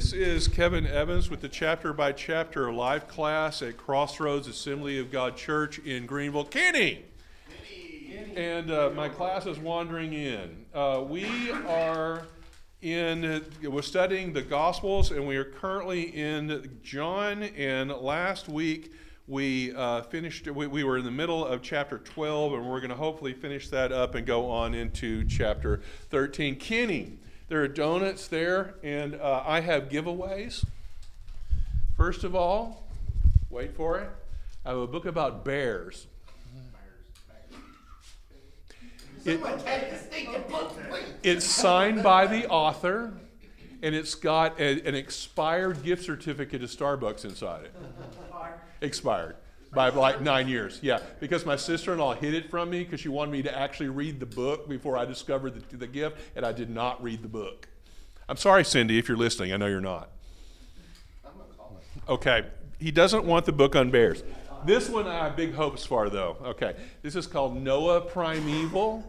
This is Kevin Evans with the chapter by chapter LIFE class at Crossroads Assembly of God Church in Greenville. Kenny! And uh, my class is wandering in. Uh, we are in, we're studying the Gospels, and we are currently in John. And last week we uh, finished, we, we were in the middle of chapter 12, and we're going to hopefully finish that up and go on into chapter 13. Kenny, there are donuts there, and uh, I have giveaways. First of all, wait for it. I have a book about bears. It, it's signed by the author, and it's got a, an expired gift certificate to Starbucks inside it. Expired by like nine years. Yeah, because my sister-in-law hid it from me because she wanted me to actually read the book before I discovered the, the gift, and I did not read the book. I'm sorry, Cindy, if you're listening. I know you're not. Okay, he doesn't want the book on bears. This one I have big hopes for, though. Okay, this is called Noah Primeval.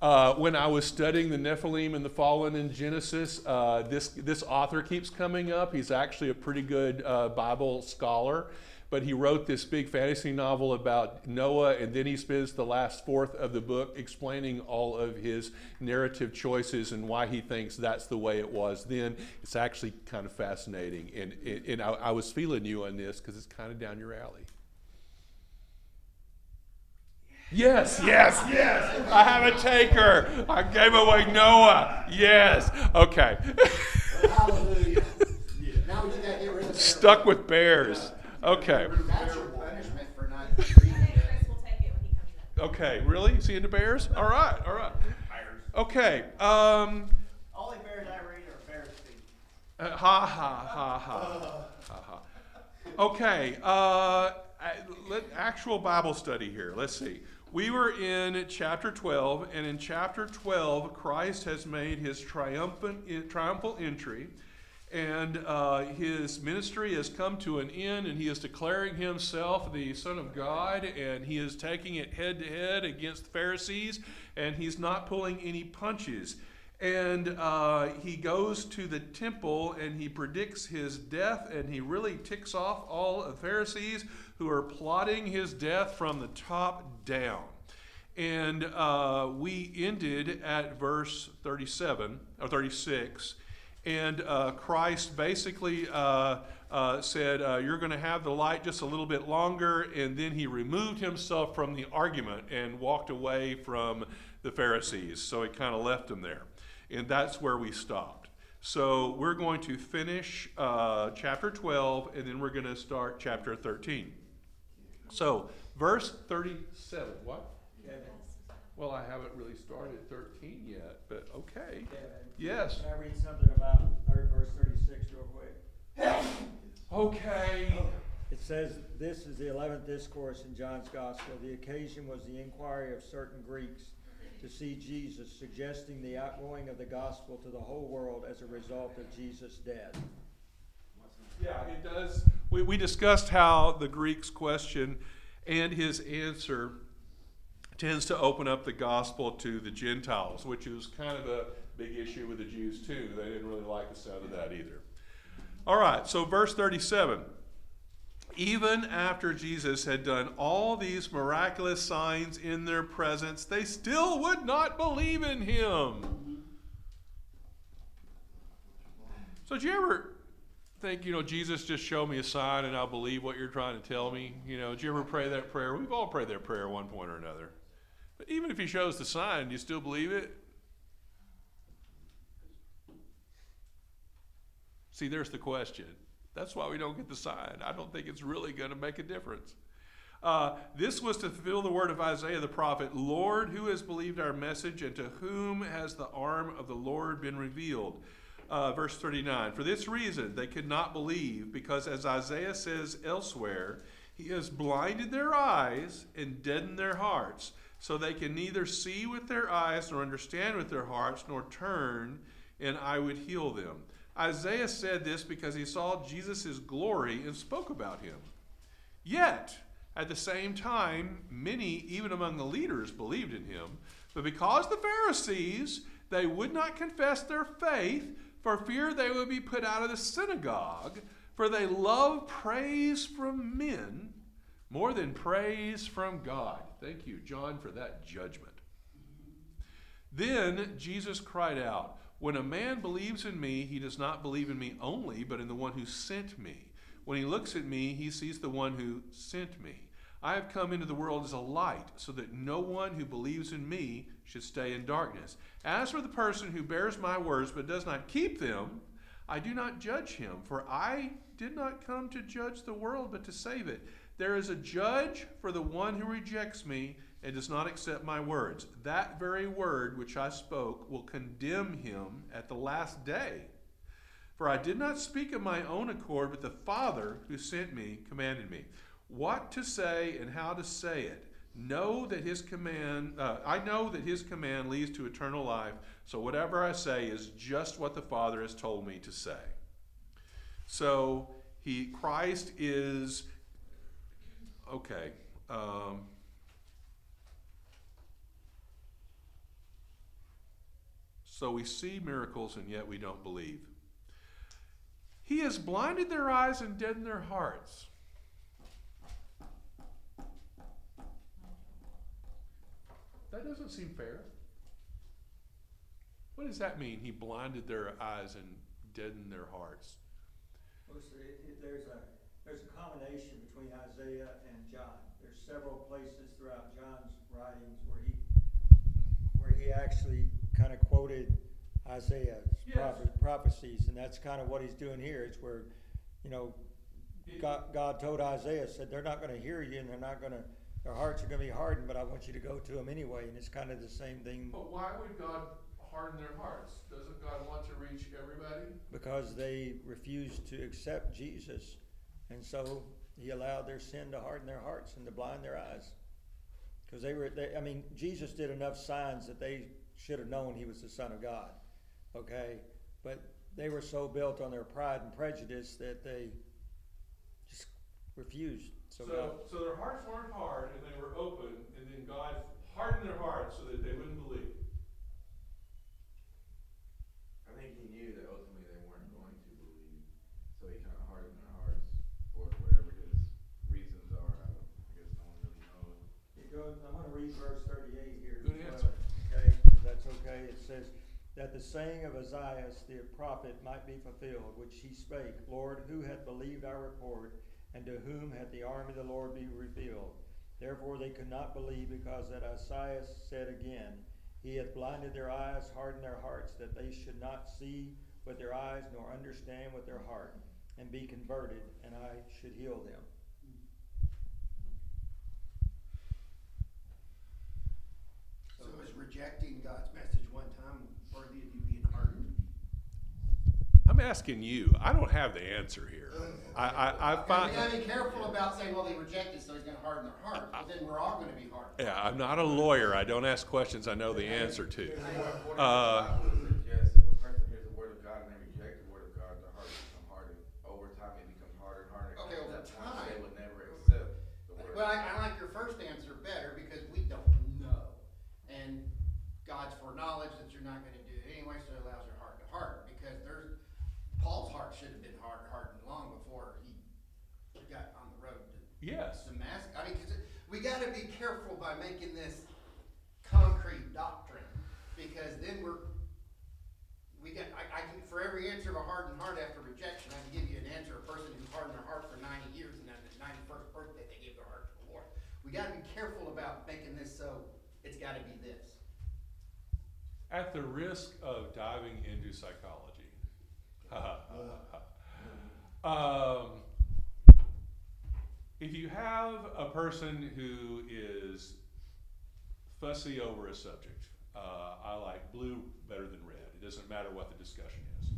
Uh, when I was studying the Nephilim and the Fallen in Genesis, uh, this this author keeps coming up. He's actually a pretty good uh, Bible scholar, but he wrote this big fantasy novel about Noah, and then he spends the last fourth of the book explaining all of his narrative choices and why he thinks that's the way it was then. It's actually kind of fascinating, and and I, I was feeling you on this because it's kind of down your alley. Yes, yes, yes. I have a taker. I gave away Noah. Yes. Okay. Hallelujah. Now we just gotta get rid of Stuck with bears. Okay. That's your punishment for not reading it. Chris will take it when he. Okay. Really? See into bears? All right. All right. Okay. Um. Only bears I read are bears feet. uh, ha ha ha ha. ha ha. Okay. Uh, I- let, actual Bible study here. Let's see. We were in chapter 12, and in chapter 12, Christ has made his triumphant, triumphal entry, and uh, his ministry has come to an end, and he is declaring himself the Son of God, and he is taking it head to head against Pharisees, and he's not pulling any punches. And uh, he goes to the temple and he predicts his death, and he really ticks off all the Pharisees who are plotting his death from the top down. And uh, we ended at verse 37 or 36. And uh, Christ basically uh, uh, said, uh, You're going to have the light just a little bit longer. And then he removed himself from the argument and walked away from the Pharisees. So he kind of left them there. And that's where we stopped. So we're going to finish uh, chapter 12 and then we're going to start chapter 13. So, verse 37. What? Well, I haven't really started 13 yet, but okay. Yes. Can I read something about third verse thirty-six real quick? Okay. It says, this is the eleventh discourse in John's gospel. The occasion was the inquiry of certain Greeks to see Jesus, suggesting the outgoing of the gospel to the whole world as a result of Jesus' death. Yeah, it does. We, we discussed how the Greek's question and his answer tends to open up the gospel to the Gentiles, which is kind of a big issue with the Jews, too. They didn't really like the sound of that either. All right, so verse 37. Even after Jesus had done all these miraculous signs in their presence, they still would not believe in him. So, did you ever think, you know, Jesus, just show me a sign and I'll believe what you're trying to tell me? You know, did you ever pray that prayer? We've all prayed that prayer at one point or another. Even if he shows the sign, do you still believe it? See, there's the question. That's why we don't get the sign. I don't think it's really going to make a difference. Uh, this was to fulfill the word of Isaiah the prophet Lord, who has believed our message, and to whom has the arm of the Lord been revealed? Uh, verse 39 For this reason they could not believe, because as Isaiah says elsewhere, he has blinded their eyes and deadened their hearts, so they can neither see with their eyes nor understand with their hearts, nor turn, and I would heal them. Isaiah said this because he saw Jesus' glory and spoke about him. Yet, at the same time, many, even among the leaders, believed in him. But because the Pharisees, they would not confess their faith, for fear they would be put out of the synagogue, for they love praise from men more than praise from God. Thank you, John, for that judgment. Then Jesus cried out, When a man believes in me, he does not believe in me only, but in the one who sent me. When he looks at me, he sees the one who sent me. I have come into the world as a light, so that no one who believes in me should stay in darkness. As for the person who bears my words but does not keep them, I do not judge him, for I did not come to judge the world, but to save it. There is a judge for the one who rejects me and does not accept my words. That very word which I spoke will condemn him at the last day. For I did not speak of my own accord, but the Father who sent me commanded me what to say and how to say it. Know that his command, uh, I know that his command leads to eternal life. So whatever I say is just what the Father has told me to say. So he, Christ is okay. Um, so we see miracles and yet we don't believe. He has blinded their eyes and deadened their hearts. That doesn't seem fair. What does that mean? He blinded their eyes and deadened their hearts. Well, see, it- it- there's a, there's a combination between Isaiah and John. There's several places throughout John's writings where he, where he actually kind of quoted Isaiah's Yes. prophe- prophecies, and that's kind of what he's doing here. It's where, you know, God, God told Isaiah, said, they're not gonna hear you and they're not gonna, their hearts are gonna be hardened, but I want you to go to them anyway, and it's kind of the same thing But why would God harden their hearts? Doesn't God want to reach everybody? because they refuse to accept Jesus. And so he allowed their sin to harden their hearts and to blind their eyes. Because they were, they, I mean, Jesus did enough signs that they should have known he was the Son of God. Okay? But they were so built on their pride and prejudice that they just refused. So, God, So, so their hearts weren't hard and they were open, and then God hardened their hearts so that they wouldn't believe. I think he knew that ultimately they weren't going to believe, so he kind of hardened their hearts for whatever his reasons are. I, don't, I guess no one really knows. It goes, I'm gonna read verse thirty-eight here. Good as answer. well, Okay, if that's okay, it says, that the saying of Isaiah the prophet might be fulfilled, which he spake, Lord, who hath believed our report, and to whom hath the arm of the Lord been revealed? Therefore they could not believe, because that Isaiah said again, He hath blinded their eyes, hardened their hearts, that they should not see with their eyes, nor understand with their heart, and be converted, and I should heal them. So is rejecting God's message one time worthy of you being hardened? I'm asking you. I don't have the answer here. I, I, I find. gotta be careful about saying, well, they rejected, so he's gonna harden their heart, but then we're all gonna be hardened. Yeah, I'm not a lawyer. I don't ask questions I know the answer to. Uh, to the Bible, it suggests if a person hears the word of God and they reject the word of God, their hearts become hardened. Over time, they become harder and harder. Okay, over At that point, time. They would never accept the word. Well, of I, God. I like your first answer better because we don't know. And God's foreknowledge that you're not gonna do it anyway, so it allows your heart to harden, because there's, Paul's heart should have been hard, hardened long before he got on the road to Yes. Damascus. I mean, cause it, we gotta be careful by making this concrete doctrine, because then we're, we get, I, I can, for every answer of a hardened heart after rejection, I can give you an answer, of a person who's hardened their heart for ninety years, and on their ninety-first birthday, they gave their heart to the Lord. We gotta be careful about making this so, it's gotta be this. At the risk of diving into psychology. um, if you have a person who is fussy over a subject, uh, I like blue better than red. It doesn't matter what the discussion is.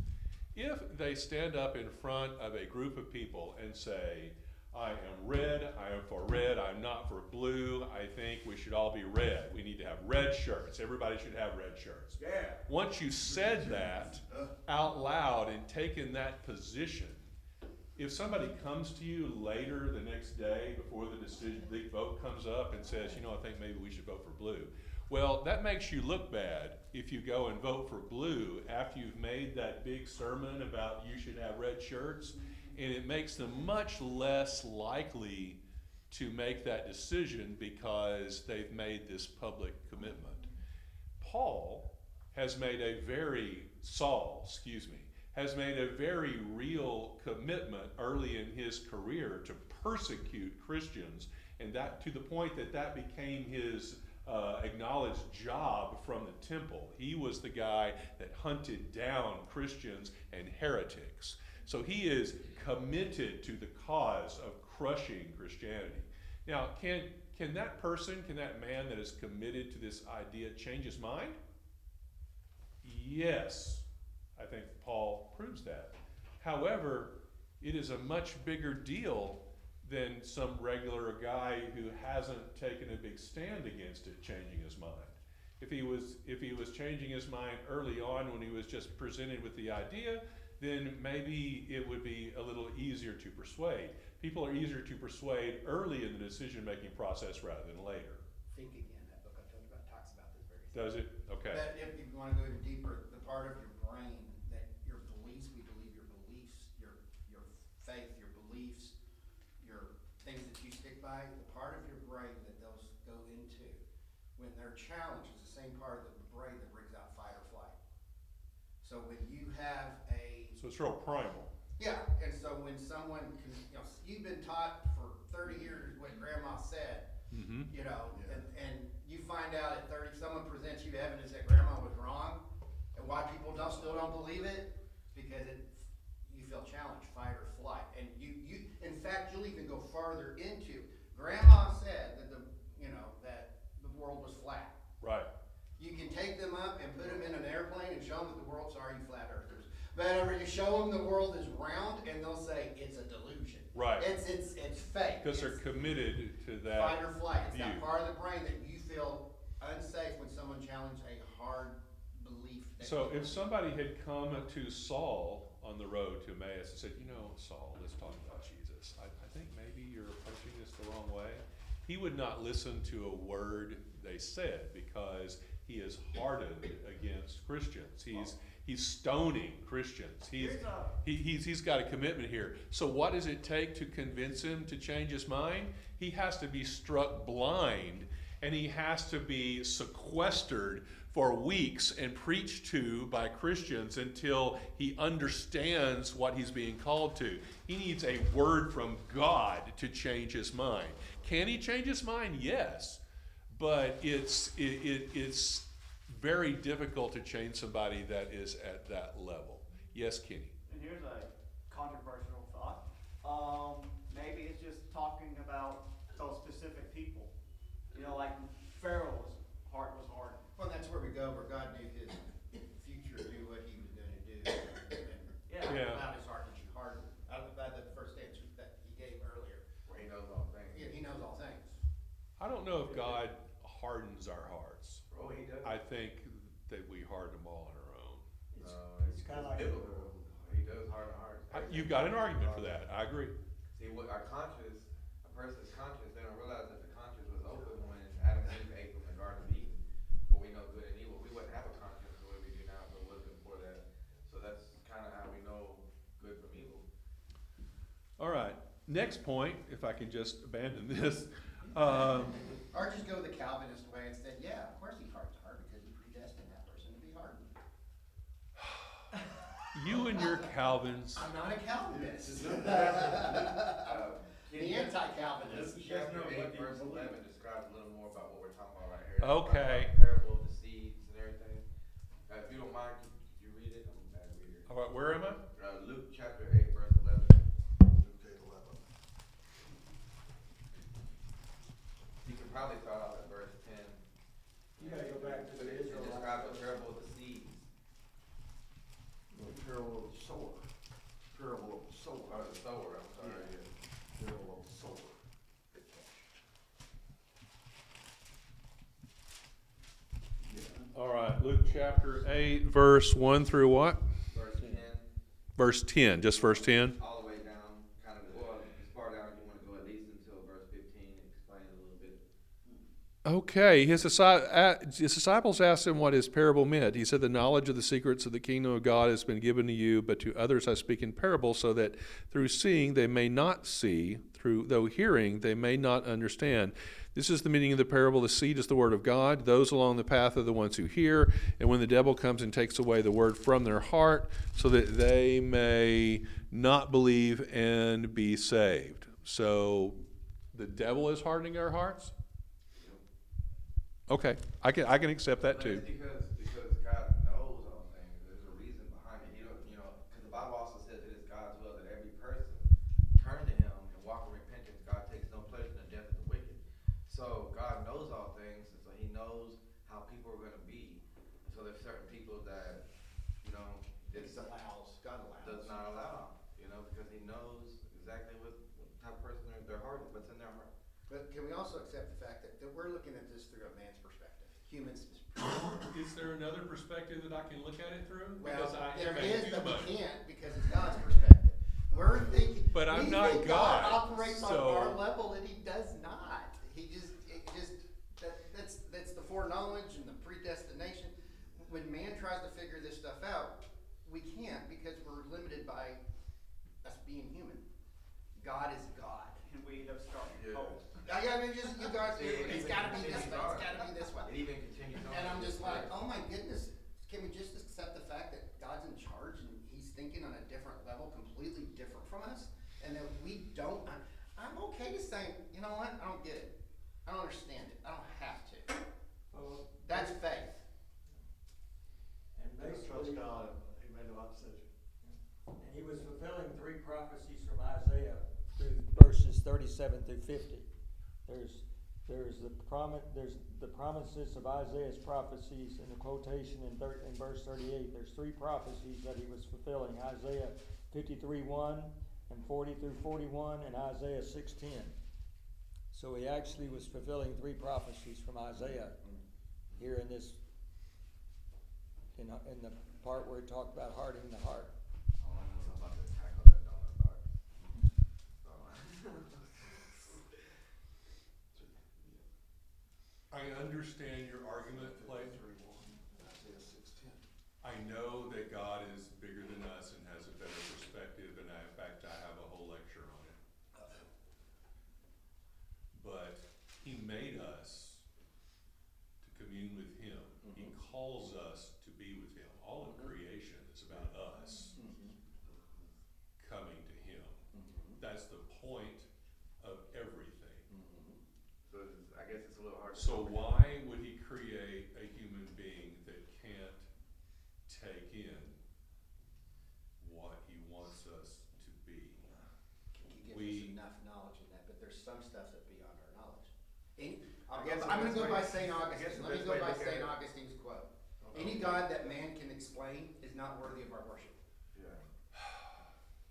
If they stand up in front of a group of people and say, I am red, I am for red, I'm not for blue, I think we should all be red. We need to have red shirts. Everybody should have red shirts. Yeah. Once you said that out loud and taken that position, if somebody comes to you later the next day before the decision, big vote comes up and says, you know, I think maybe we should vote for blue, Well, that makes you look bad if you go and vote for blue after you've made that big sermon about you should have red shirts. And it makes them much less likely to make that decision because they've made this public commitment. Paul has made a very, Saul, excuse me, has made a very real commitment early in his career to persecute Christians, and that to the point that that became his uh, acknowledged job from the temple. He was the guy that hunted down Christians and heretics. So he is committed to the cause of crushing Christianity. Now, can can that person, can that man that is committed to this idea change his mind? Yes, I think Paul proves that. However, it is a much bigger deal than some regular guy who hasn't taken a big stand against it changing his mind. If he was if he was changing his mind early on when he was just presented with the idea, then maybe it would be a little easier to persuade. People are easier to persuade early in the decision making process rather than later. Think again, that book I told you about talks about this very thing. Does it? Okay. That if you wanna go even deeper, the part of your brain that your beliefs, we believe your beliefs, your, your faith, your beliefs, your things that you stick by, the part of your brain that those go into, when they're challenged, is the same part of the brain that brings out fight or flight. So when you have a So it's real primal. yeah, and so when someone can, you know, you've been taught for thirty years what grandma said, Mm-hmm. you know, and, and you find out at thirty, someone presents you evidence that grandma was wrong, and why people don't, still don't believe it, because it, you feel challenged, fight or flight, and you, you, in fact, you'll even go farther into, grandma said that the, you know, that the world was flat. Right. Take them up and put them in an airplane and show them that the world, sorry, you flat earthers. But you show them the world is round and they'll say it's a delusion. Right. It's, it's, it's fake. Because they're committed to that. Fight or flight. It's view. that part of the brain that you feel unsafe when someone challenges a hard belief. that So if somebody had come to Saul on the road to Emmaus and said, you know, Saul, let's talk about Jesus. I, I think maybe you're approaching this the wrong way. He would not listen to a word they said because he is hardened against Christians. He's he's stoning Christians. He's he, he's he's got a commitment here. So what does it take to convince him to change his mind? He has to be struck blind and he has to be sequestered for weeks and preached to by Christians until he understands what he's being called to. He needs a word from God to change his mind. Can he change his mind? Yes. But it's it, it, it's very difficult to change somebody that is at that level. Yes, Kenny. And here's a controversial thought. Um, maybe it's just talking about those specific people. You know, like Pharaoh's heart was hardened. Well, that's where we go, where God knew his future, knew what he was gonna do. and- Yeah. and Yeah. Allowed his heart to be hardened. Out of by the first answer that he gave earlier. Where he knows all things. Yeah, he knows all things. I don't know if God hardens our hearts. Oh, he does. I think that we harden them all on our own. It's, Uh, it's kinda like, biblical. He does harden hearts. I, you've got an argument for that. I agree. See, what our conscience, a person's conscience, they don't realize that the conscience was open when Adam and Eve ate from the Garden of Eden. For we know good and evil. We wouldn't have a conscience the way we do now if it wasn't for that. So that's kind of how we know good from evil. All right. Next point, if I can just abandon this. Um, Or just go the Calvinist way and say, yeah, of course he hardens heart because he predestined that person to be hardened. You and your Calvins. I'm not a Calvinist. Uh, The Kenny, anti-Calvinist. Luke chapter eight, verse eleven describes a little more about what we're talking about right here. It's Okay. the Parable of the seeds and everything. Uh, if you don't mind, could could you read it? I'm a bad reader. All right, where am I? Uh, Luke chapter eight, verse eleven. You can probably start off at verse ten. You gotta go back to But the it- It Israelites. describes the parable of the seeds, The parable of the sower, parable of the or sower, the sower, I'm sorry, yeah. parable of the sower. Yeah. All right, Luke chapter 8, verse 1 through what? Verse ten, Verse 10, just verse 10. all the way down, kind of, well, as far down as you wanna go, at least until verse fifteen, explain a little bit. Okay, his, disciples asked him what his parable meant. He said, The knowledge of the secrets of the kingdom of God has been given to you, but to others I speak in parables, so that through seeing they may not see, through though hearing they may not understand. This is the meaning of the parable. The seed is the word of God. Those along the path are the ones who hear, and when the devil comes and takes away the word from their heart, so that they may not believe and be saved. So the devil is hardening our hearts? Okay, I can, I can accept that too. Because, because God knows all things, there's a reason behind it, you don't, you know, because the Bible also says it is God's will that every person turn to him and walk in repentance, God takes no pleasure in the death of the wicked. So God knows all things, and so he knows how people are gonna be, and so there's certain people that, you know, it's, allows, God allows. does not allow, you know, because he knows exactly what, what type of person their, their heart is, what's in their heart. But can we also accept the fact that, that we're looking at this through a man's perspective, humans' Is there another perspective that I can look at it through? Well, Because I there am a is, but human. we can't because it's God's perspective. We're thinking. But I'm we not think God, operates on our level and he does not. He just, it just, that, that's, that's the foreknowledge and the predestination. When man tries to figure this stuff out, we can't because we're limited by us being human. God is God. And we end have started Yeah. Hope. I, I mean, just, you guys, See, it it's even gotta be this continues way, it's gotta be this way. It even continues on. And I'm just like, oh my goodness, can we just accept the fact that God's in charge and he's thinking on a different level, completely different from us? And that we don't, I'm, I'm okay to say, you know what, I don't get it. I don't understand it. I don't have to. Well, That's faith. And Trust God, he made the right decision. and he was fulfilling three prophecies from Isaiah through verses thirty-seven through fifty. There's, there's the promise, there's the promises of Isaiah's prophecies in the quotation in thir- in verse thirty-eight. There's three prophecies that he was fulfilling, Isaiah fifty-three one and forty through forty-one and Isaiah six ten. So he actually was fulfilling three prophecies from Isaiah here in this, in, in the part where he talked about hardening the heart. All I know is I'm about to tackle that donut box. So, I understand your argument, Clay. Three one, Isaiah six ten. I know that God is bigger than us and has a better perspective, and I, in fact, I have a whole lecture on it. But He made us to commune with Him. He mm-hmm. calls us to be with Him. All of creation is about us coming to Him. That's the point of everything. so it's, I guess it's a little hard to. So comprehend. why would he create a human being that can't take in what he wants us to be? He We- gives us enough knowledge in that, but there's some stuff that's beyond our knowledge. Any, I I'm guess the I'm gonna best go way- by I guess Augustine, the let me best go to by look at Saint it- Augustine's quote. Any God that man can explain is not worthy of our worship. Yeah.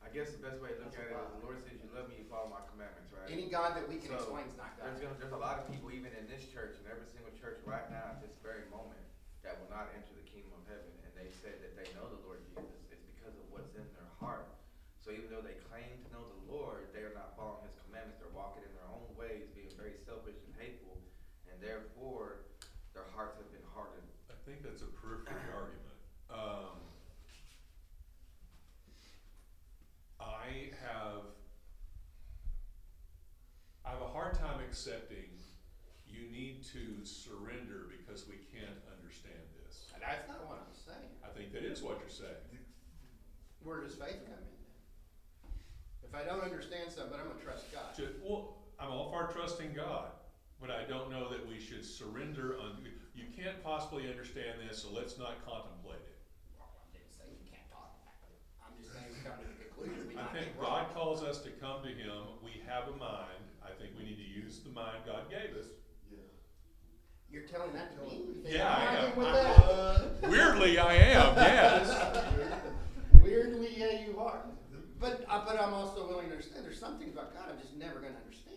I guess the best way to look at it is the Lord says, you love me, you follow my commandments, right? Any God that we can So, explain is not God. There's gonna, there's a lot of people, even in this church, and every single church right now, at this very moment, that will not enter the kingdom of heaven, and they said that they know the Lord Jesus, it's because of what's in their heart. So even though they claim to know the Lord, they are not following his commandments, they're walking in their own ways, being very selfish and hateful, and therefore, their hearts have been hardened. I think that's a periphery argument. Um, I have, I have a hard time accepting you need to surrender because we can't understand this. And That's not what I'm saying. I think that is what you're saying. Where does faith come in I don't understand something, but I'm gonna trust God. Ju- well, I'm all for trusting God, but I don't know that we should surrender on, you can't possibly understand this, so let's not contemplate it. Well, I didn't say we can't talk about it. I'm just saying we come to the conclusion we I might think be wrong. God calls us to come to Him, we have a mind, I think we need to use the mind God gave us. Yeah. You're telling that to me? You think Yeah, I'm I arguing am. with that? Weirdly, I am, yes. Weirdly, yeah, you are. But, I'm also willing to understand, there's some things about God I'm just never gonna understand.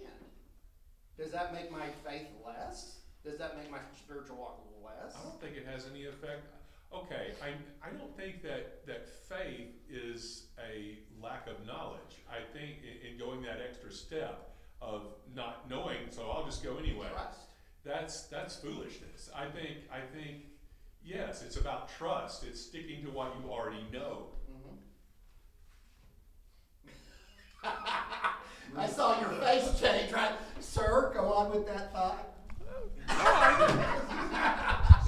Does that make my faith less? Does that make my spiritual walk less? I don't think it has any effect. Okay, I, I don't think that, that faith is a lack of knowledge. I think in, in going that extra step of not knowing, so I'll just go anyway. Trust. that's that's foolishness. I think I think yes, it's about trust. It's sticking to what you already know. I saw your face change, right? Sir, go on with that thought.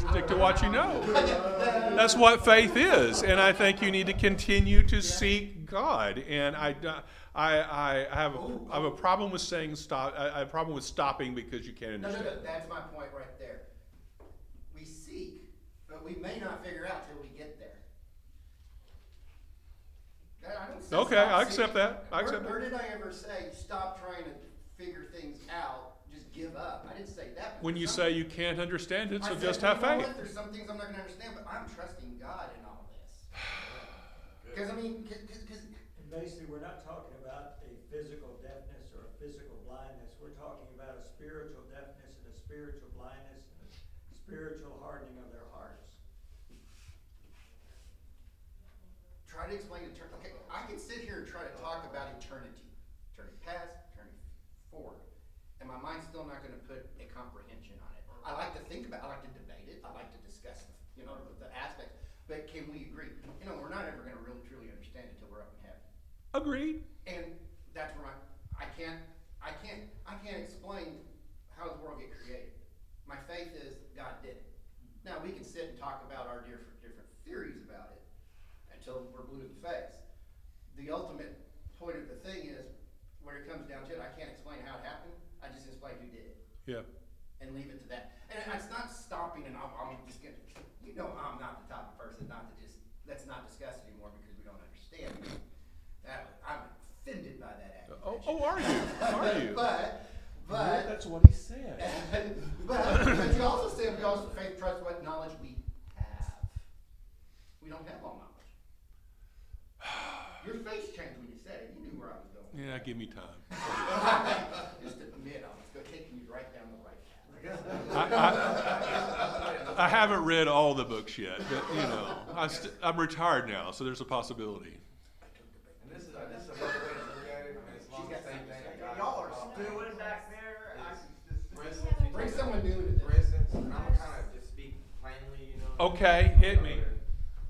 Stick to what you know. That's what faith is, and I think you need to continue to seek God. And I, I, I have a, I have a problem with saying stop. I I have a problem with stopping because you can't understand. No, no, no, that's my point right there. We seek, but we may not figure out till we get there. That- I Okay, I accept seeking. that. I Where- accept Where that. did I ever say, stop trying to figure things out, just give up? I didn't say that. When you some- say you can't understand it, I so said, just "Well, have you know faith. what? There's some things I'm not gonna understand, but I'm trusting God in all this. Cause I mean, cause, cause- cause basically, we're not talking about a physical deafness or a physical blindness. We're talking about a spiritual deafness and a spiritual blindness and a spiritual hardening of their hearts. try to explain eternity. Okay, I can sit here and try to talk about eternity, eternity past, eternity forward, and my mind's still not going to put a comprehension on it. I like to think about, I like to debate it, I like to discuss, you know, the, the aspects. But can we agree? You know, we're not ever going to really truly understand it until we're up in heaven. Agreed. And that's where my, I can't, I can't, I can't explain how the world get created. My faith is God did it. Now, we can sit and talk about our different, different theories about it until we're blue in the face. The ultimate point of the thing is, when it comes down to it, I can't explain how it happened, I just explain who did it Yeah. And leave it to that. And it's not stopping and I'm, I'm just gonna, you know, I'm not the type of person not to just, let's not discuss it anymore because we don't understand. That, I'm offended by that Oh, accusation. oh, oh are you? Are you? But, but, that's what he said. but, but you also said we also faith trust what knowledge we have. We don't have all knowledge. Your face changed when you said it. You knew where I was going. Yeah, give me time. Just admit I was go- taking you right down the right path. I, I, I haven't read all the books yet, but you know, I st- I'm retired now, so there's a possibility. And this is, a- this is another way to look at it, I mean, it's along the same thing. Y'all are talked about. stewing back there, I can just. For instance, you Bring someone new into For instance, and I'm gonna kind of just speak plainly, you know. Okay, hit me.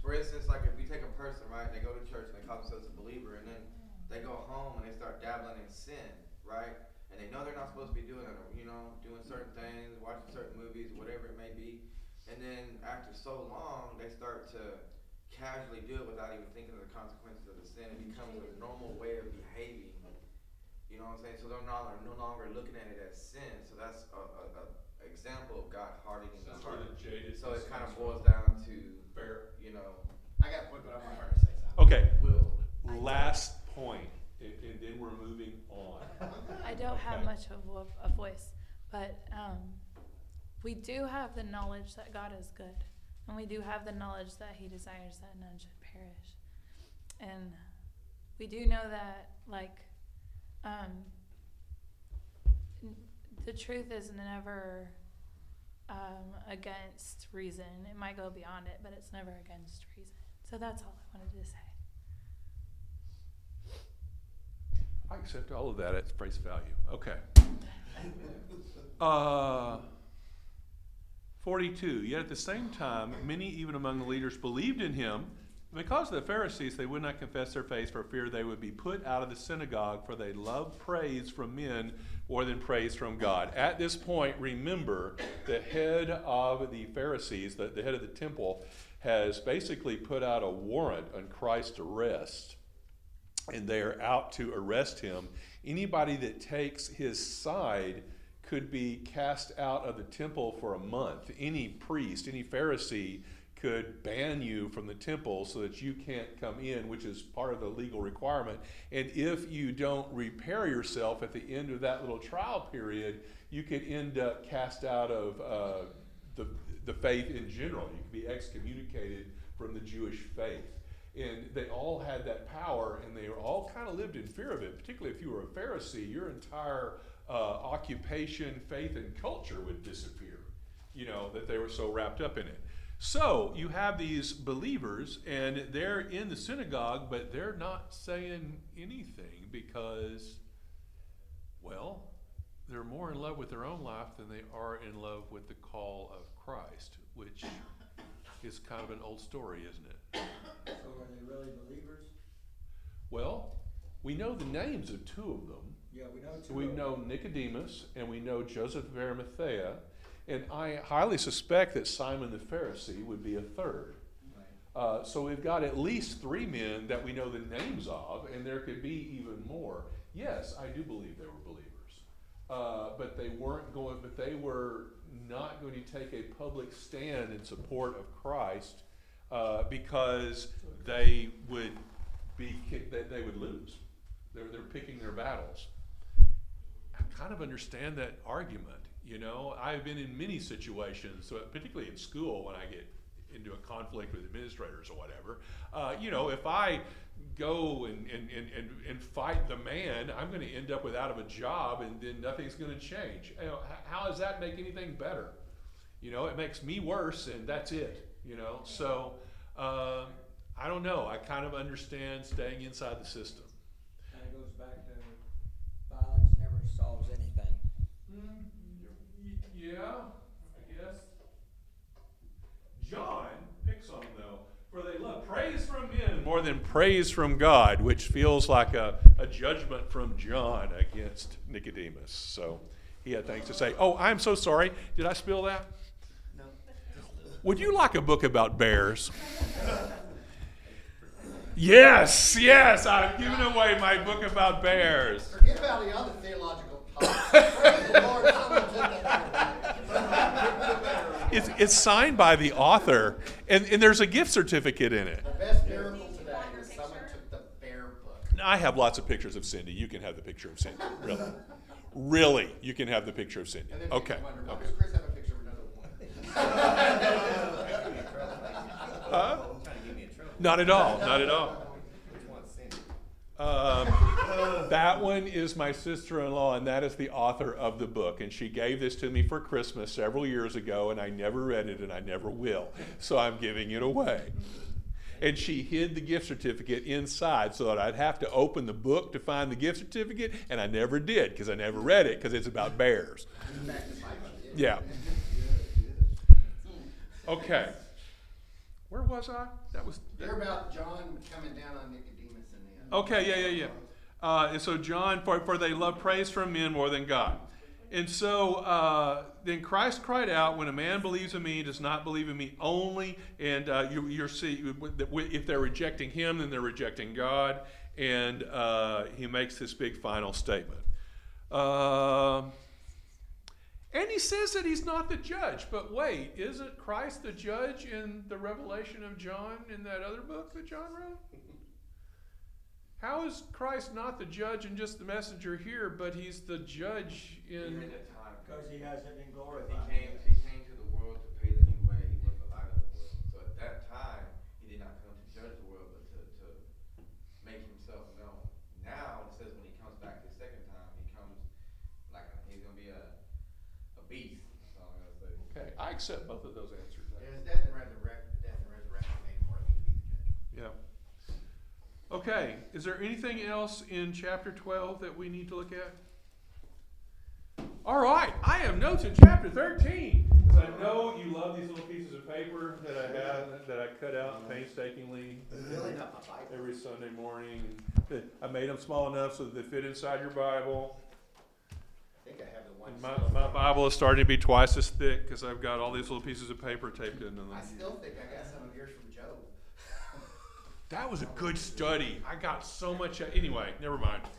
For instance, like if we take a person, right, and they go to church and they call themselves a believer, and then they go home and they start dabbling in sin, right? And they know they're not supposed to be doing it, you know, doing certain things, watching certain movies, whatever it may be. And then after so long, they start to casually do it without even thinking of the consequences of the sin. It becomes a normal way of behaving. You know what I'm saying? So they're no longer, no longer looking at it as sin. So that's a, a, a example of God hardening the heart. So it kind of boils down to, Fair. you know, I got a point, but I'm not to say something. Okay, will. last point, and, and then we're moving on. I don't have Okay. much of a, a voice, but um, we do have the knowledge that God is good, and we do have the knowledge that He desires that none should perish, and we do know that like um, n- the truth is never um, against reason. It might go beyond it, but it's never against reason. So that's all I wanted to say. I accept all of that at face value. Okay. Uh, 42. Yet at the same time, many even among the leaders believed in him. Because of the Pharisees, they would not confess their faith for fear they would be put out of the synagogue, for they love praise from men more than praise from God. At this point, remember the head of the Pharisees, the, the head of the temple, has basically put out a warrant on Christ's arrest and they are out to arrest him. Anybody that takes his side could be cast out of the temple for a month. Any priest, any Pharisee could ban you from the temple so that you can't come in, which is part of the legal requirement. And if you don't repair yourself at the end of that little trial period, you could end up cast out of uh, the, the faith in general. You could be excommunicated from the Jewish faith. And they all had that power, and they all kind of lived in fear of it. Particularly if you were a Pharisee, your entire uh, occupation, faith, and culture would disappear. You know that they were so wrapped up in it. So you have these believers, and they're in the synagogue, but they're not saying anything because, well, they're more in love with their own life than they are in love with the call of Christ, which is kind of an old story, isn't it? Are they really believers? Well, we know the names of two of them. Yeah, we know two We of them. Nicodemus and we know Joseph of Arimathea, and I highly suspect that Simon the Pharisee would be a third. Right. Uh, so we've got at least three men that we know the names of, and there could be even more. Yes, I do believe they were believers, uh, but they weren't going. But they were not going to take a public stand in support of Christ uh, because they would be that they would lose. They're they're picking their battles. I kind of understand that argument. You know, I've been in many situations, so particularly in school when I get into a conflict with administrators or whatever. Uh, you know, if I go and, and, and, and, fight the man, I'm going to end up without of a job and then nothing's going to change. You know, how does that make anything better? You know, it makes me worse and that's it. You know, so um, I don't know. I kind of understand staying inside the system. Kind of goes back to violence never solves anything. Mm, y- yeah, I guess. John picks on them though, for they love praise from men more than praise from God, which feels like a, a judgment from John against Nicodemus. So he had things to say. Oh, I'm so sorry. Did I spill that? No. Would you like a book about bears? yes, yes, I've given away my book about bears. Forget about the other theological topics. Praise the Lord, someone took that. It's, it's signed by the author, and, and there's a gift certificate in it. The best miracle today is someone took the bear book. I have lots of pictures of Cindy. You can have the picture of Cindy. Really. Really, you can have the picture of Cindy. And then Okay. people wonder, why okay. does Chris have a picture of another one? Not at all. Not at all. Um, that one is my sister-in-law, and that is the author of the book. And she gave this to me for Christmas several years ago, and I never read it, and I never will. So I'm giving it away. And she hid the gift certificate inside so that I'd have to open the book to find the gift certificate, and I never did because I never read it because it's about bears. Yeah. Okay. Where was I? That was. You're about John coming down on Nicodemus and the. Okay, yeah, yeah, yeah. Uh, and so John, for, for they love praise from men more than God. And so uh, then Christ cried out, "When a man believes in me, does not believe in me only." And uh, you, you're see if they're rejecting him, then they're rejecting God. And uh, he makes this big final statement. And he says that he's not the judge. But wait, isn't Christ the judge in the Revelation of John in that other book that John wrote? How is Christ not the judge and just the messenger here, but he's the judge in. During time, Because he hasn't been glorified. he came, he came to the world to pay the new way. He was the light of the world. So at that time, he did not come to judge the world, but to, to make himself known. Now it says when he comes back the second time, he comes like a, he's gonna be a a beast. That's all I'm gonna say. Okay, I accept both of those answers. His death and resurrection, death and resurrection made him worthy to be the judge. Yeah. Okay, is there anything else in chapter 12 that we need to look at? All right, I have notes in chapter 13. Because I know you love these little pieces of paper that I have, that I cut out painstakingly Really not my Bible. every Sunday morning. I made them small enough so that they fit inside your Bible. I have the one. And my, my Bible is starting to be twice as thick because I've got all these little pieces of paper taped into them. I still think I got some of yours from Job. That was a good study. I got so much. Anyway, never mind.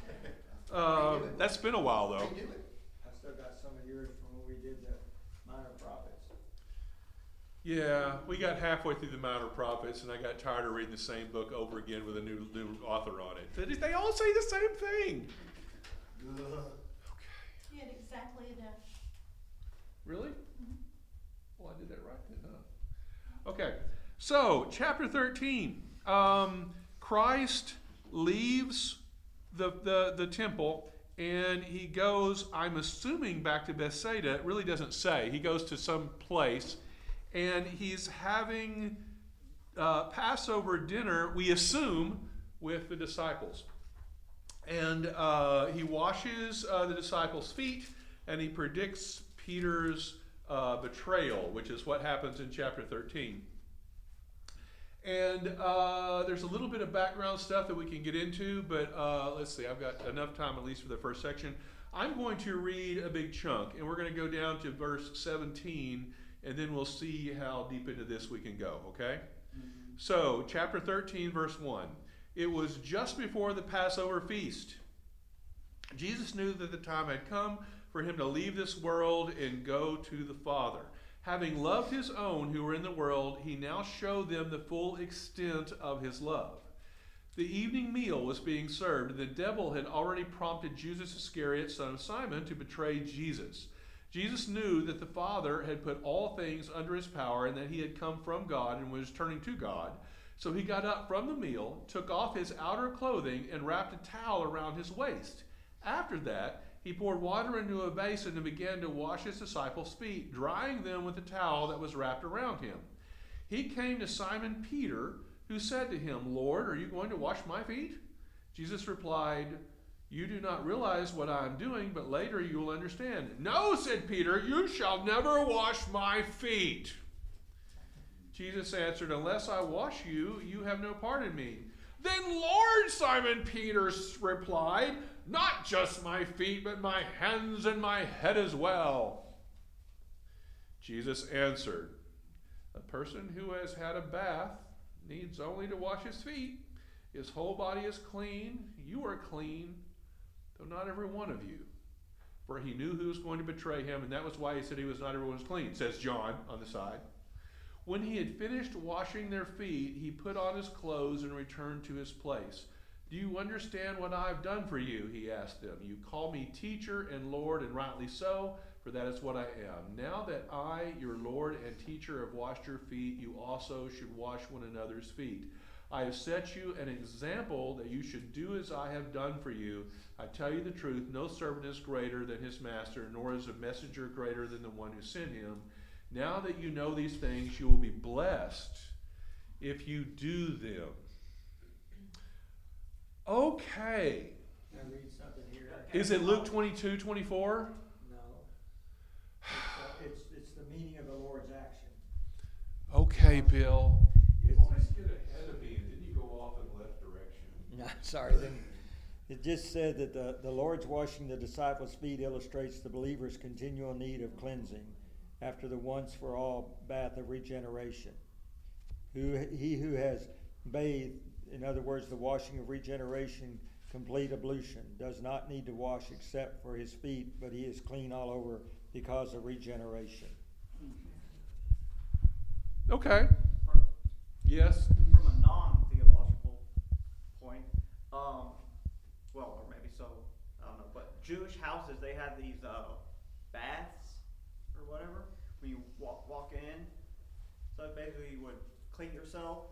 Uh, that's been a while though. They do it. I still got some of yours from when we did the minor prophets. Yeah, we got halfway through the Minor Prophets, and I got tired of reading the same book over again with a new new author on it. They, they all say the same thing. Exactly. Really? Well, I did that right then, huh? Okay, so chapter 13. Um, Christ leaves the, the, the temple and he goes, I'm assuming, back to Bethsaida. It really doesn't say. He goes to some place and he's having uh, Passover dinner, we assume, with the disciples. And uh, he washes uh, the disciples' feet and he predicts Peter's uh, betrayal, which is what happens in chapter 13. And uh, there's a little bit of background stuff that we can get into, but uh, let's see, I've got enough time at least for the first section. I'm going to read a big chunk, and we're going to go down to verse 17, and then we'll see how deep into this we can go, okay? So, chapter 13, verse 1. It was just before the Passover feast. Jesus knew that the time had come for him to leave this world and go to the Father. Having loved his own who were in the world, he now showed them the full extent of his love. The evening meal was being served, and the devil had already prompted Judas Iscariot, son of Simon, to betray Jesus. Jesus knew that the Father had put all things under his power and that he had come from God and was turning to God. So he got up from the meal, took off his outer clothing, and wrapped a towel around his waist. After that, he poured water into a basin and began to wash his disciples' feet, drying them with the towel that was wrapped around him. He came to Simon Peter, who said to him, Lord, are you going to wash my feet? Jesus replied, You do not realize what I am doing, but later you will understand. No, said Peter, you shall never wash my feet. Jesus answered, Unless I wash you, you have no part in me. Then, Lord, Simon Peter replied, Not just my feet, but my hands and my head as well. Jesus answered, A person who has had a bath needs only to wash his feet. His whole body is clean. You are clean, though not every one of you. For he knew who was going to betray him, and that was why he said he was not everyone's clean, says John on the side. When he had finished washing their feet, he put on his clothes and returned to his place. Do you understand what I have done for you? He asked them. You call me teacher and Lord, and rightly so, for that is what I am. Now that I, your Lord and teacher, have washed your feet, you also should wash one another's feet. I have set you an example that you should do as I have done for you. I tell you the truth, no servant is greater than his master, nor is a messenger greater than the one who sent him. Now that you know these things, you will be blessed if you do them. Okay. Can I read something here? Is it Luke 22, 24? No. It's, uh, it's, it's the meaning of the Lord's action. Okay, Bill. You always get ahead of me and then you go off in left direction. No, sorry. Then it just said that the, the Lord's washing the disciples' feet illustrates the believer's continual need of cleansing after the once for all bath of regeneration. Who he who has bathed, in other words, the washing of regeneration, complete ablution, does not need to wash except for his feet, but he is clean all over because of regeneration. Okay. From, Yes. from a non-theological point, um, well, or maybe so, I don't know, but Jewish houses, they had these, uh, baths or whatever, when you walk, walk in. So basically you would clean yourself,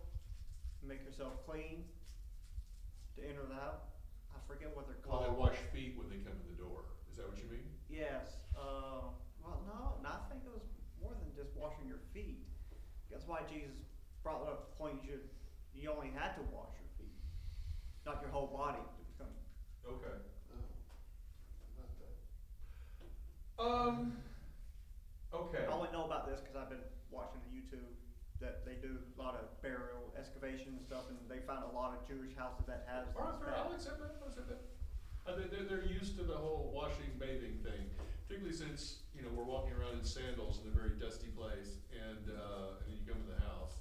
make yourself clean to enter the house. I forget what they're Well, called. they wash feet when they come in the door. Is that what you mean? Yes, uh, well, no, no, I think it was more than just washing your feet. That's why Jesus brought up the point you should, you only had to wash your feet, not your whole body to become. Okay. About that. Um. Okay. I only know about this because I've been watching the YouTube that they do a lot of burial excavation and stuff, and they found a lot of Jewish houses that has All right, these fair. I'll accept that. I'll accept that. Uh, they- they're, they're used to the whole washing, bathing thing, particularly since, you know, we're walking around in sandals in a very dusty place and, uh, and then you come in the house.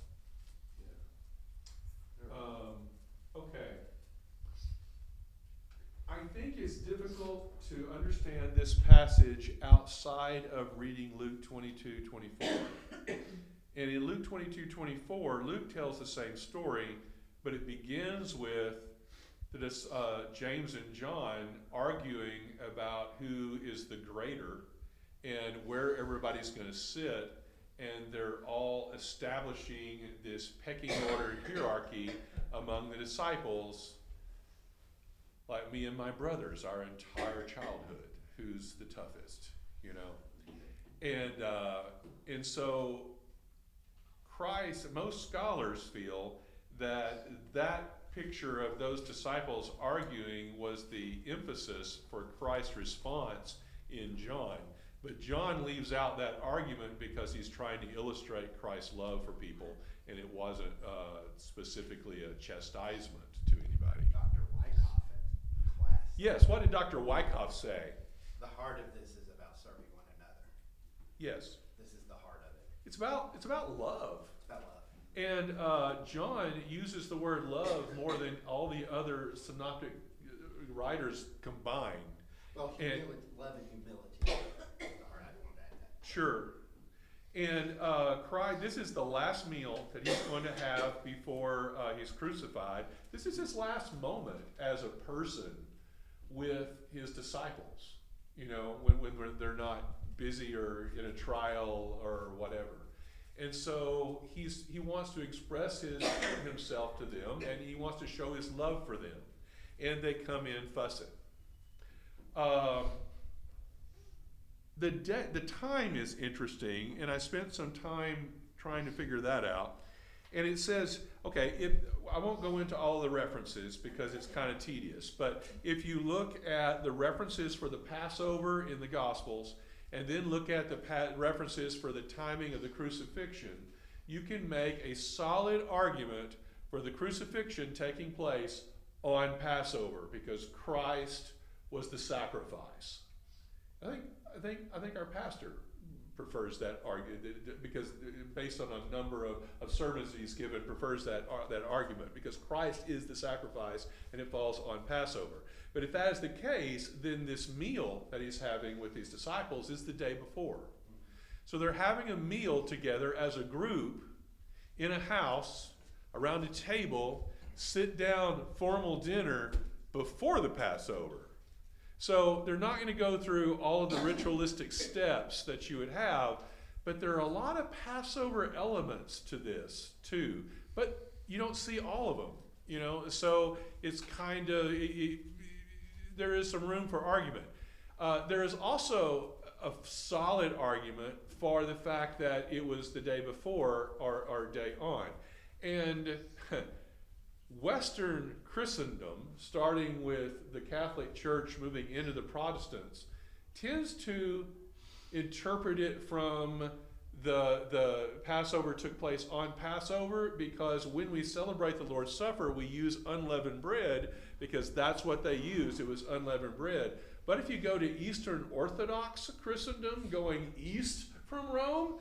Yeah. Um, okay. I think it's difficult to understand this passage outside of reading Luke 22 24. And in Luke 22 24, Luke tells the same story, but it begins with the, uh, James and John arguing about who is the greater and where everybody's going to sit, and they're all establishing this pecking order hierarchy among the disciples, like me and my brothers, our entire childhood, who's the toughest, you know? And, uh, and so Christ, most scholars feel that that picture of those disciples arguing was the emphasis for Christ's response in John. But John leaves out that argument because he's trying to illustrate Christ's love for people, and it wasn't uh, specifically a chastisement to anybody. Dr. Wyckoff at class. Yes, what did Dr. Wyckoff say? The heart of this is about serving one another. Yes, This is the heart of it. It's about it's about love. It's about love. And uh, John uses the word love more than all the other synoptic uh, writers combined. Well, And- humility, love and humility. Sorry, I wanted to add that. Sure. And uh, this is the last meal that he's going to have before uh, he's crucified. This is his last moment as a person with his disciples. You know, when, when they're not busy or in a trial or whatever. And so he's he wants to express his himself to them, and he wants to show his love for them. And they come in fussing. Um, the de- the time is interesting, and I spent some time trying to figure that out. And it says, okay, if I won't go into all the references because it's kind of tedious, but if you look at the references for the Passover in the Gospels, and then look at the references for the timing of the crucifixion, you can make a solid argument for the crucifixion taking place on Passover because Christ was the sacrifice. I think I think I think our pastor prefers that argument because uh, based on a number of, of sermons he's given prefers that ar- that argument because Christ is the sacrifice and it falls on Passover. But if that is the case, then this meal that he's having with his disciples is the day before. So they're having a meal together as a group in a house around a table, sit down formal dinner before the Passover. So they're not going to go through all of the ritualistic steps that you would have, but there are a lot of Passover elements to this too. But you don't see all of them, you know. So it's kind of there is some room for argument. Uh, there is also a solid argument for the fact that it was the day before or, or day on, and Western Christendom, starting with the Catholic Church moving into the Protestants, tends to interpret it from the, the Passover took place on Passover because when we celebrate the Lord's Supper, we use unleavened bread because that's what they used. It was unleavened bread. But if you go to Eastern Orthodox Christendom, going east from Rome,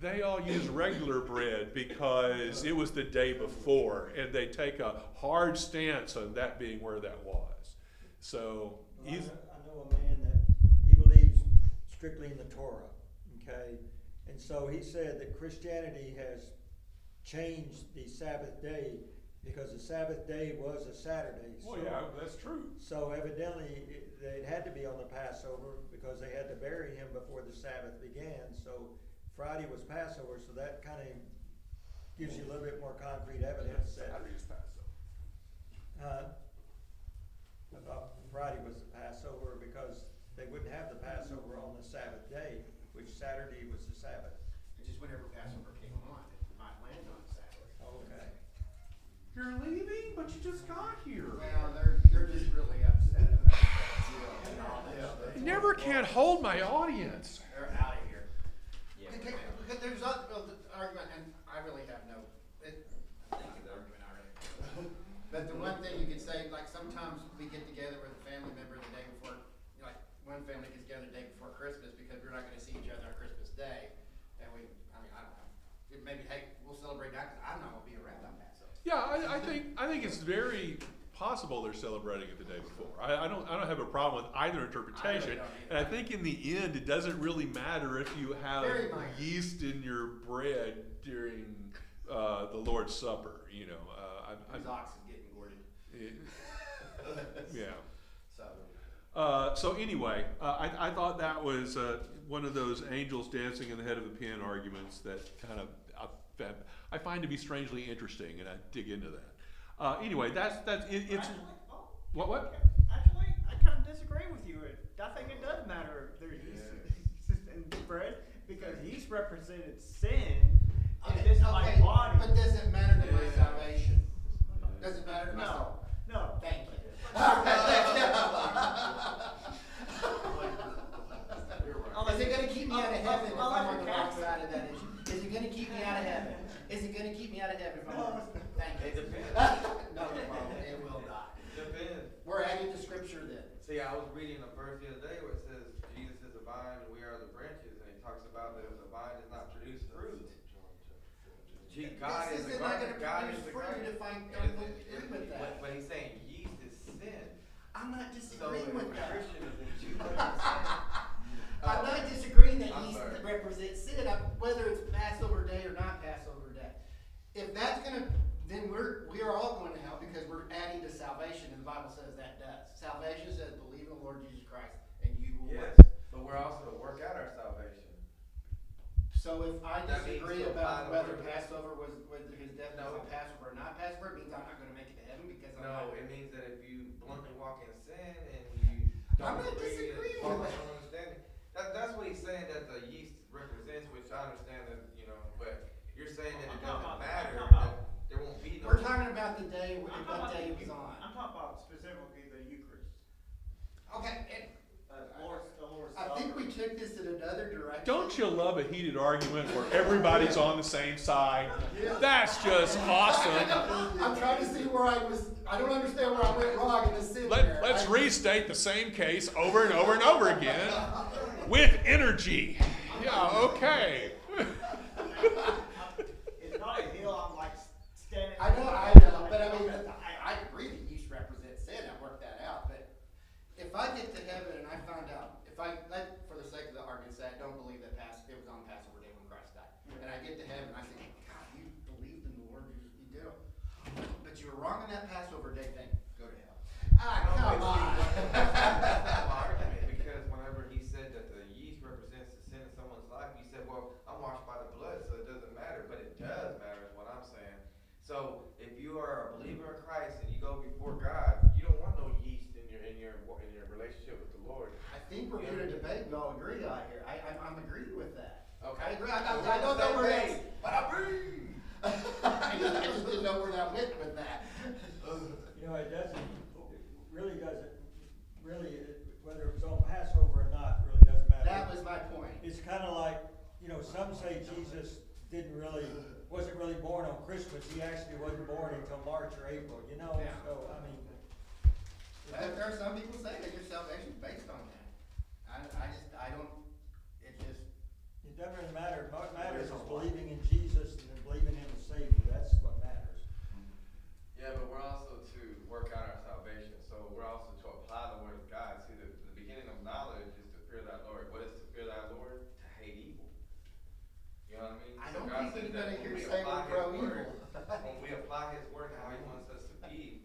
they all use regular bread because it was the day before, and they take a hard stance on that being where that was. So, Well, I know, I know a man that he believes strictly in the Torah, okay? And so he said that Christianity has changed the Sabbath day because the Sabbath day was a Saturday. well, So- yeah, that's true. So evidently, it, it had to be on the Passover because they had to bury him before the Sabbath began. So Friday was Passover, so that kind of gives you a little bit more concrete evidence that, Saturday's Passover. uh, I thought Friday was the Passover because they wouldn't have the Passover on the Sabbath day, which Saturday was the Sabbath. It's just whenever Passover came on, it might land on Saturday. Okay. You're leaving, but you just got here. Well, they're, they're just really upset about it. You never can't hold my audience. They're out of here. Yeah. Okay, Because there's other, well, the argument, and I really have no, it, I think the argument already. But the one thing you could say, like, sometimes we get together with a family member the day before, like, one family gets together the day before Christmas because we're not gonna see each other on Christmas Day. And we, I mean, I don't know, It maybe, hey, we'll celebrate that, cause I'm not gonna be around on Passover. Yeah, I, I think I think it's very possible they're celebrating it the day before. I, I don't I don't have a problem with either interpretation, don't and I think in the end it doesn't really matter if you have yeast in your bread during uh, the Lord's Supper. You know, uh, I, I, ox is getting gourded, yeah. so. Uh, so anyway, uh, I, I thought that was uh, one of those angels dancing in the head of a pin arguments that kind of I, I find to be strangely interesting, and I dig into that. Uh, anyway, that's that's it, it's Actually, oh, what what. Actually, I kind of disagree with you. I think it does matter if there's yeast in bread because yeast represented sin, and Okay, this is my body. But does it matter to my Yeah. salvation? Does it matter to my No, salvation? no. Thank you. Unless Is it you gonna about that if the vine does not produce fruit. Gee, God This is the isn't not gonna God produce is the fruit gardener. if I And don't agree with that. But, but he's saying yeast is sin. I'm not So disagreeing if with that. Christian is in Judaism. I'm not uh, disagreeing that I'm yeast sorry. represents sin, I- whether it's Passover day or not Passover day. If that's gonna, then we're, we are all going to hell because we're adding to salvation, and the Bible says that does. Salvation says, believe in the Lord Jesus Christ, and you will Yes, live. But we're also to work out our salvation. So if I That means disagree to about the whether word. Passover was, whether his death was No. on Passover or not Passover, it means I'm not gonna make it to heaven because I'm not. No, it means that if you bluntly walk in sin and you I'm don't not agree and disagreeing follow with your own understanding, that, that's what he's saying that the yeast represents, which I understand that, you know, but you're saying that it I'm talking doesn't about- matter, I'm talking that there won't be no. We're talking about the day, I'm what talking about day it was Eu- on. I'm talking about specifically the Eucharist. Okay, and Uh, Lord's, the Lord's I think we took this in another direction. Don't you love a heated argument where everybody's on the same side? That's just awesome. I'm trying to see where I was, I don't understand where I went wrong in this sin. Let, let's I- restate the same case over and over and over again with energy. Yeah, okay. It's not a hill I'm like standing. I know, I know, but I mean, I, I agree that yeast represents sin, I worked that out, but if I get to heaven and I find out, if I, let, for the sake of the argument, say I don't believe that Pass, it was on Passover day when Christ died, and I get to heaven, I say, God, you believed in the Lord, you, you did, but you were wrong on that Passover day thing, go to hell. Ah, No, come but see, on. That's my argument, because whenever he said that the yeast represents the sin in someone's life, you said, well, I'm washed by the blood, so it doesn't matter, but it does matter, is what I'm saying. So, if you are a believer in Christ and you go before God, you don't want no yeast in your, in your, in your relationship with the Lord. I think we're here to debate, we all agree on here, I, I'm, I'm agreeing with that. Okay. I agree, I, I, Well, I don't know same where page. that's, but I agree. I just I just didn't know where that went with that. You know, it doesn't, it really doesn't, really, it- whether it was on Passover or not, really doesn't matter. That was my point. It's kinda like, you know, some say Jesus didn't really, wasn't really born on Christmas, he actually wasn't born until March or April, you know, Yeah. so, I mean. There, there are some people say that your salvation's based on that. I, I just, I don't, it just, It doesn't really matter, what matters is believing in Jesus and then believing in the Savior, that's what matters. Yeah, but we're also to work out our salvation, so we're also to apply the word of God. See, the, the beginning of knowledge is to fear thy Lord. What is to fear thy Lord? To hate evil. You know what I mean? I So don't God think that anybody when here we say apply we're His pro word- evil. When we apply His word how He wants us to be,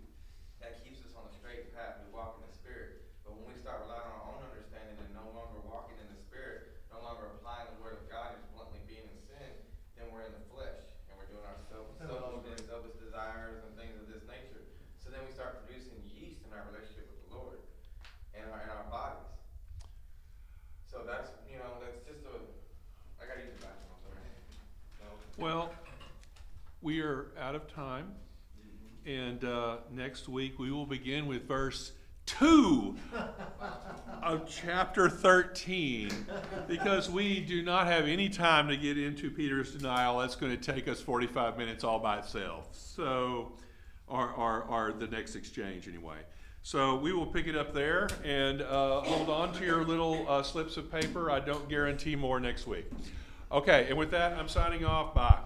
that keeps us on the straight path. We walk in the Spirit. But when we start relying on our own understanding and no longer walking in the Spirit, no longer applying the word of God and just bluntly being in sin, then we're in the flesh and we're doing our self selfish, selfish desires and things of this nature. So then we start producing yeast in our relationship with the Lord and our in our bodies. So that's you know that's just a I gotta use the bathroom. I'm sorry. No. Well, we are out of time. And uh, next week we will begin with verse 2 of chapter 13 because we do not have any time to get into Peter's denial. That's going to take us 45 minutes all by itself. So, or, or, or the next exchange anyway. So we will pick it up there and uh, hold on to your little uh, slips of paper. I don't guarantee more next week. Okay, and with that, I'm signing off. Bye.